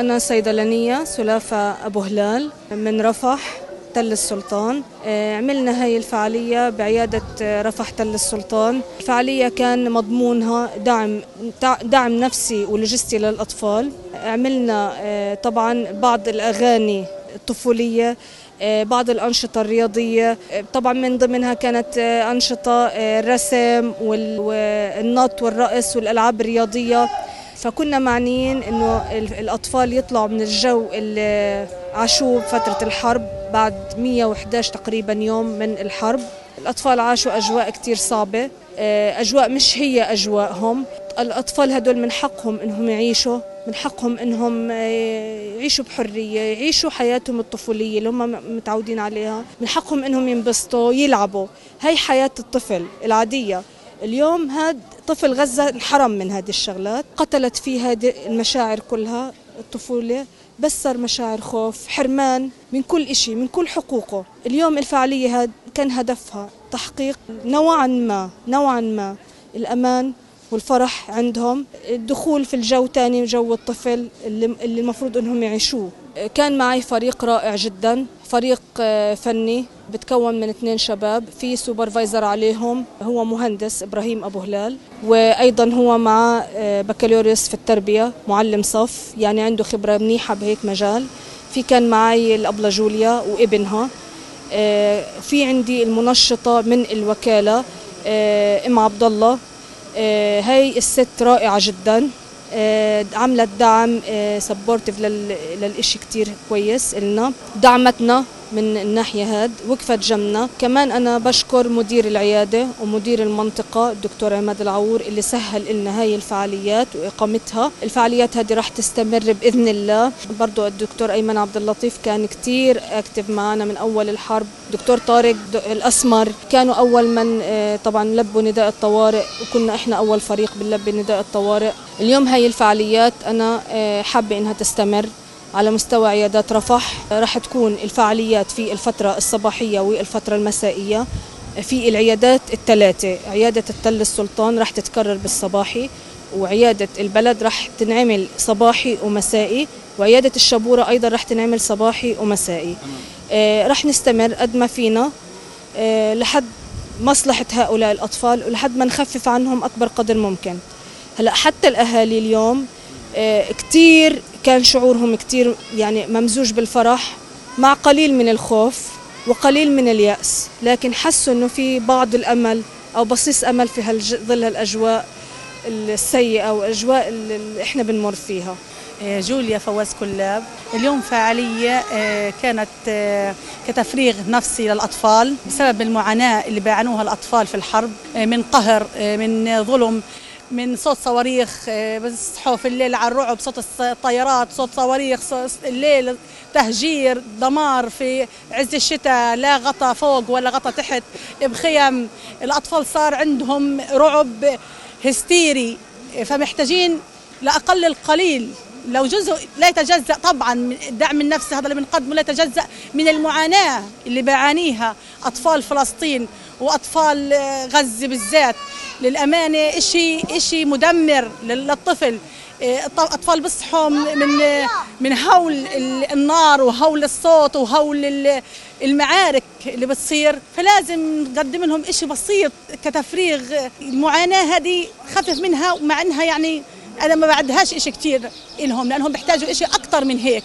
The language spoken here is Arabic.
أنا صيدلانية سلافة أبو هلال من رفح تل السلطان. آه، عملنا هاي الفعالية بعيادة آه، رفح تل السلطان. الفعالية كان مضمونها دعم دعم نفسي ولوجستي للأطفال. عملنا آه، طبعا بعض الأغاني الطفولية بعض الأنشطة الرياضية. طبعا من ضمنها كانت أنشطة الرسم والنط والرقص والألعاب الرياضية. فكنا معنيين إنه الأطفال يطلعوا من الجو اللي عاشوه فترة الحرب بعد 111 تقريبا يوم من الحرب. الأطفال عاشوا أجواء كثير صعبة آه، أجواء مش هي أجواءهم. الأطفال هدول من حقهم إنهم يعيشوا من حقهم إنهم آه، يعيشوا بحرية يعيشوا حياتهم الطفولية اللي هم متعودين عليها. من حقهم إنهم ينبسطوا يلعبوا. هي حياة الطفل العادية. اليوم هذا طفل غزة انحرم من هذه الشغلات. قتلت فيه هذه المشاعر كلها الطفولة. بسر مشاعر خوف حرمان من كل إشي من كل حقوقه. اليوم الفعالية هاد كان هدفها تحقيق نوعا ما نوعا ما الأمان والفرح عندهم. الدخول في الجو تاني جو الطفل اللي المفروض إنهم يعيشوه. كان معي فريق رائع جدا. فريق آه، فني بتكون من اثنين شباب. في supervisor عليهم هو مهندس إبراهيم أبو هلال وأيضا هو مع آه، بكالوريوس في التربية معلم صف يعني عنده خبرة منيحة بهيك مجال. في كان معي الأبلة جوليا وابنها. آه، في عندي المنشطة من الوكالة إم عبد الله. هاي الست رائعة جدا. آه، عملت دعم supportive للإشي كتير كويس إلنا. دعمتنا من الناحية هاد وقفت جنبنا كمان أنا بشكر مدير العيادة ومدير المنطقة الدكتور عماد العور اللي سهل لنا هاي الفعاليات وإقامتها. الفعاليات هذه راح تستمر بإذن الله. برضو الدكتور أيمن عبد اللطيف كان كتير أكتف معنا من أول الحرب. دكتور طارق الأسمر كانوا أول من آه، طبعا لبوا نداء الطوارئ وكنا إحنا أول فريق بنلبي نداء الطوارئ. اليوم هاي الفعاليات أنا آه، حابة إنها تستمر. على مستوى عيادات رفح راح تكون الفعاليات في الفترة الصباحية والفترة المسائية. في العيادات الثلاثة عيادة التل السلطان راح تتكرر بالصباحي وعيادة البلد راح تنعمل صباحي ومسائي وعيادة الشبورة أيضا راح تنعمل صباحي ومسائي. آه راح نستمر قد ما فينا آه لحد مصلحة هؤلاء الأطفال ولحد ما نخفف عنهم أكبر قدر ممكن. هلأ حتى الأهالي اليوم آه كثير كان شعورهم كثير يعني ممزوج بالفرح مع قليل من الخوف وقليل من اليأس لكن حسوا إنه في بعض الأمل أو بصيص أمل في ظل هالأجواء السيئة والاجواء اللي إحنا بنمر فيها. آه، جوليا فواز كلاب اليوم فعالية آه، كانت آه، كتفريغ نفسي للأطفال بسبب المعاناة اللي بيعانوها الأطفال في الحرب من قهر من ظلم. من صوت صواريخ آه، بصحوا في الليل على الرعب صوت الطيارات صوت صواريخ صوت الليل تهجير دمار في عز الشتاء لا غطا فوق ولا غطا تحت بخيم. الأطفال صار عندهم رعب هستيري. فمحتاجين لأقل القليل. لو جزء لا يتجزأ طبعا الدعم النفسي هذا اللي بنقدمه لا يتجزأ من المعاناة اللي بيعانيها أطفال فلسطين وأطفال غزة بالذات. للأمانة إشي إشي مدمر للطفل. اطفال بصحوا من من هول النار وهول الصوت وهول المعارك اللي بتصير. فلازم نقدم لهم شيء بسيط كتفريغ. المعاناة هذه خفف منها مع إنها يعني أنا ما بعدهاش شيء كثير لهم لأنهم بيحتاجوا شيء أكثر من هيك.